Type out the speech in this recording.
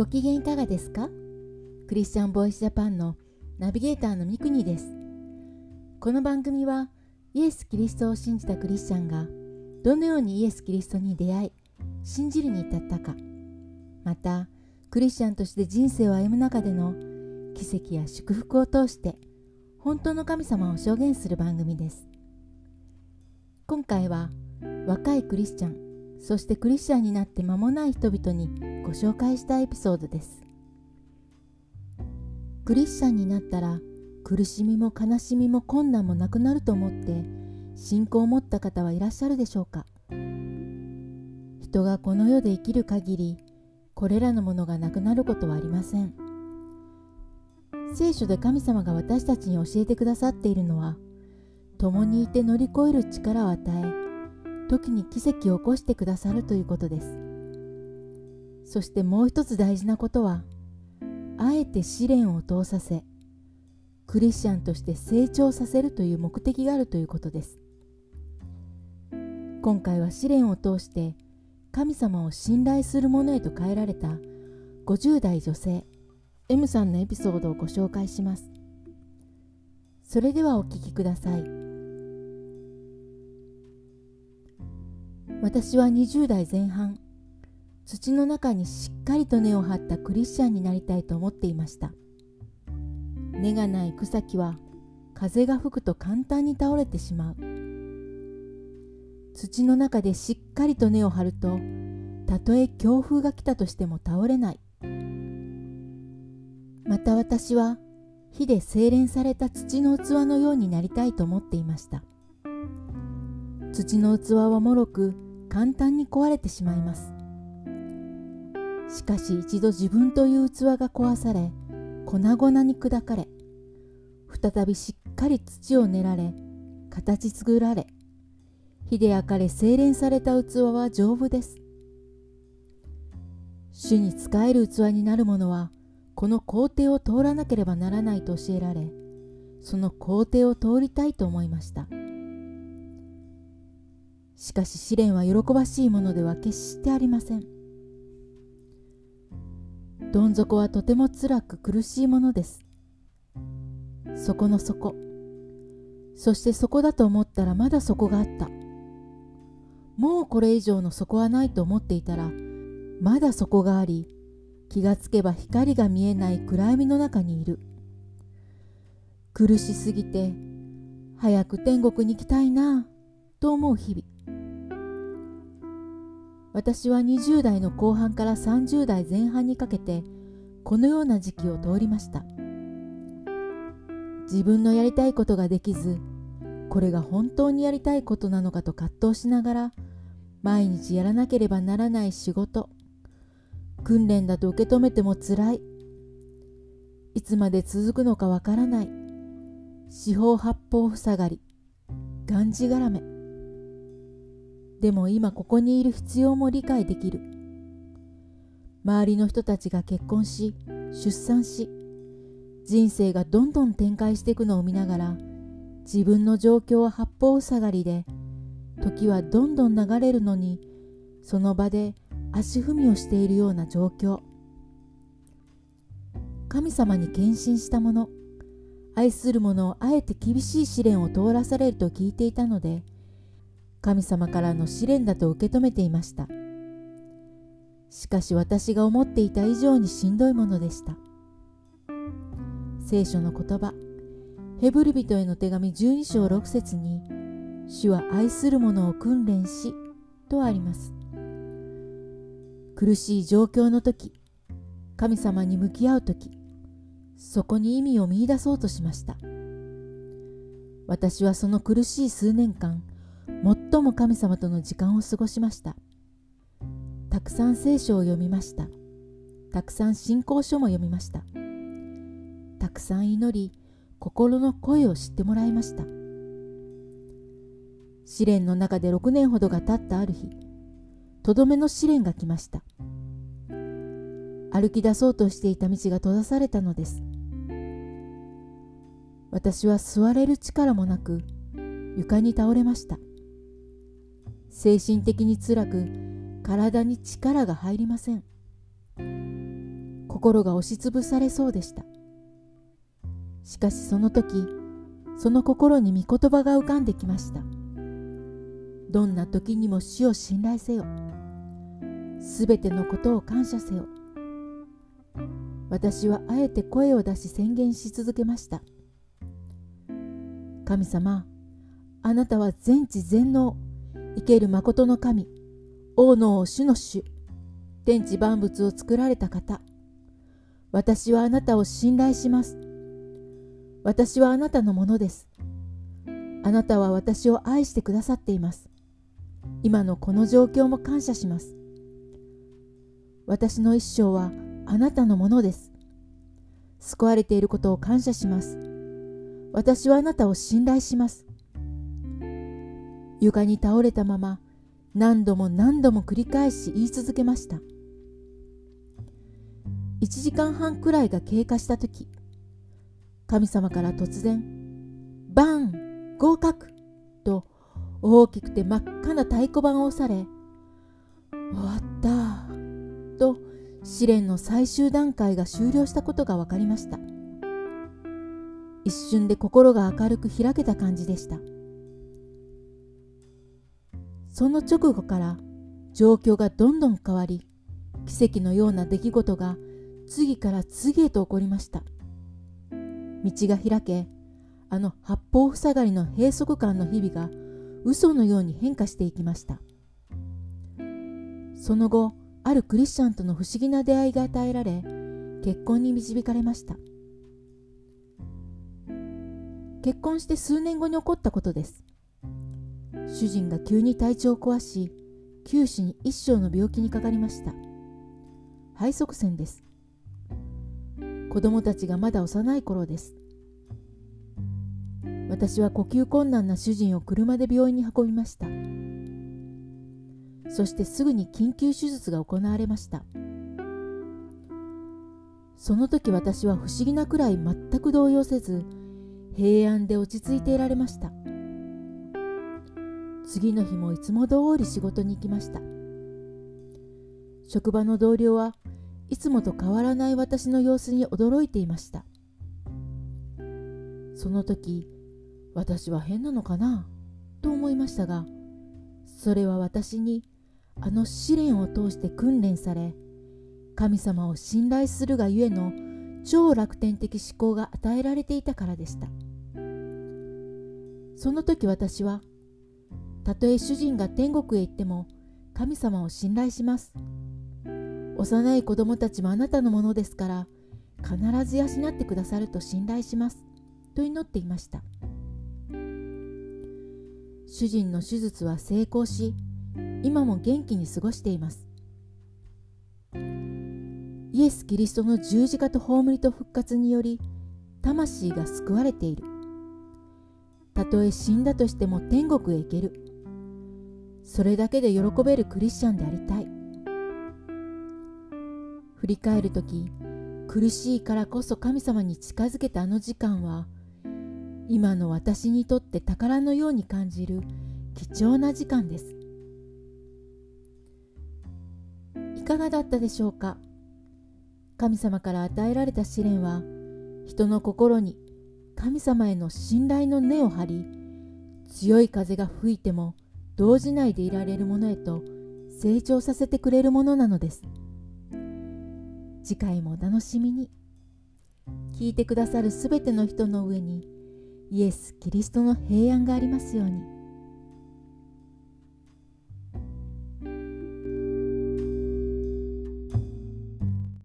ご機嫌いかがですか？クリスチャンボイスジャパンのナビゲーターのミクニです。この番組はイエス・キリストを信じたクリスチャンがどのようにイエス・キリストに出会い信じるに至ったかまたクリスチャンとして人生を歩む中での奇跡や祝福を通して本当の神様を証言する番組です今回は若いクリスチャンそしてクリスチャンになって間もない人々にご紹介したエピソードです。クリスチャンになったら苦しみも悲しみも困難もなくなると思って信仰を持った方はいらっしゃるでしょうか。人がこの世で生きる限りこれらのものがなくなることはありません。聖書で神様が私たちに教えてくださっているのは共にいて乗り越える力を与え時に奇跡を起こしてくださるということです。そしてもう一つ大事なことはあえて試練を通させクリスチャンとして成長させるという目的があるということです。今回は試練を通して神様を信頼する者へと変えられた50代女性 M さんのエピソードをご紹介します。それではお聞きください。私は20代前半土の中にしっかりと根を張ったクリスチャンになりたいと思っていました。根がない草木は風が吹くと簡単に倒れてしまう。土の中でしっかりと根を張るとたとえ強風が来たとしても倒れない。また私は火で精錬された土の器のようになりたいと思っていました。土の器はもろく簡単に壊れてしまいますしかし一度自分という器が壊され粉々に砕かれ再びしっかり土を練られ形作られ火で焼かれ精錬された器は丈夫です主に仕える器になる者はこの工程を通らなければならないと教えられその工程を通りたいと思いました。しかし試練は喜ばしいものでは決してありません。どん底はとても辛く苦しいものです。底の底。そして底だと思ったらまだ底があった。もうこれ以上の底はないと思っていたらまだ底があり気がつけば光が見えない暗闇の中にいる。苦しすぎて早く天国に行きたいなと思う日々。私は20代の後半から30代前半にかけてこのような時期を通りました。自分のやりたいことができずこれが本当にやりたいことなのかと葛藤しながら毎日やらなければならない仕事訓練だと受け止めてもつらいいつまで続くのかわからない四方八方塞がりがんじがらめ。でも今ここにいる必要も理解できる。周りの人たちが結婚し出産し人生がどんどん展開していくのを見ながら自分の状況は八方塞がりで時はどんどん流れるのにその場で足踏みをしているような状況。神様に献身した者愛する者をあえて厳しい試練を通らされると聞いていたので神様からの試練だと受け止めていました。しかし私が思っていた以上にしんどいものでした。聖書の言葉ヘブル人への手紙12章6節に主は愛する者を訓練しとあります。苦しい状況の時神様に向き合う時そこに意味を見いだそうとしました。私はその苦しい数年間最も神様との時間を過ごしました。たくさん聖書を読みました。たくさん信仰書も読みました。たくさん祈り心の声を知ってもらいました。試練の中で6年ほどが経ったある日とどめの試練が来ました。歩き出そうとしていた道が閉ざされたのです。私は座れる力もなく床に倒れました。精神的に辛く体に力が入りません。心が押しつぶされそうでした。しかしその時その心に御言葉が浮かんできました。どんな時にも主を信頼せよ。すべてのことを感謝せよ。私はあえて声を出し宣言し続けました。神様あなたは全知全能。生ける誠の神王の王主の主天地万物を作られた方。私はあなたを信頼します。私はあなたのものです。あなたは私を愛してくださっています。今のこの状況も感謝します。私の一生はあなたのものです。救われていることを感謝します。私はあなたを信頼します。床に倒れたまま何度も何度も繰り返し言い続けました1時間半くらいが経過した時神様から突然「バン合格!」と大きくて真っ赤な太鼓判を押され「終わった」と試練の最終段階が終了したことが分かりました一瞬で心が明るく開けた感じでしたその直後から状況がどんどん変わり奇跡のような出来事が次から次へと起こりました。道が開けあの八方塞がりの閉塞感の日々が嘘のように変化していきました。その後あるクリスチャンとの不思議な出会いが与えられ結婚に導かれました。結婚して数年後に起こったことです。主人が急に体調を壊し九死に一生の病気にかかりました。肺塞栓です。子供たちがまだ幼い頃です。私は呼吸困難な主人を車で病院に運びました。そしてすぐに緊急手術が行われました。その時私は不思議なくらい全く動揺せず平安で落ち着いていられました。次の日もいつも通り仕事に行きました。職場の同僚はいつもと変わらない私の様子に驚いていました。その時私は変なのかな？と思いましたがそれは私にあの試練を通して訓練され神様を信頼するがゆえの超楽天的思考が与えられていたからでした。その時私はたとえ主人が天国へ行っても神様を信頼します。幼い子供たちもあなたのものですから必ず養ってくださると信頼します。と祈っていました。主人の手術は成功し今も元気に過ごしています。イエス・キリストの十字架と葬りと復活により魂が救われている。たとえ死んだとしても天国へ行ける。それだけで喜べるクリスチャンでありたい。振り返る時苦しいからこそ神様に近づけたあの時間は今の私にとって宝のように感じる貴重な時間です。いかがだったでしょうか？神様から与えられた試練は人の心に神様への信頼の根を張り強い風が吹いても動じないでいられるものへと成長させてくれるものなのです次回もお楽しみに聞いてくださるすべての人の上にイエス・キリストの平安がありますように。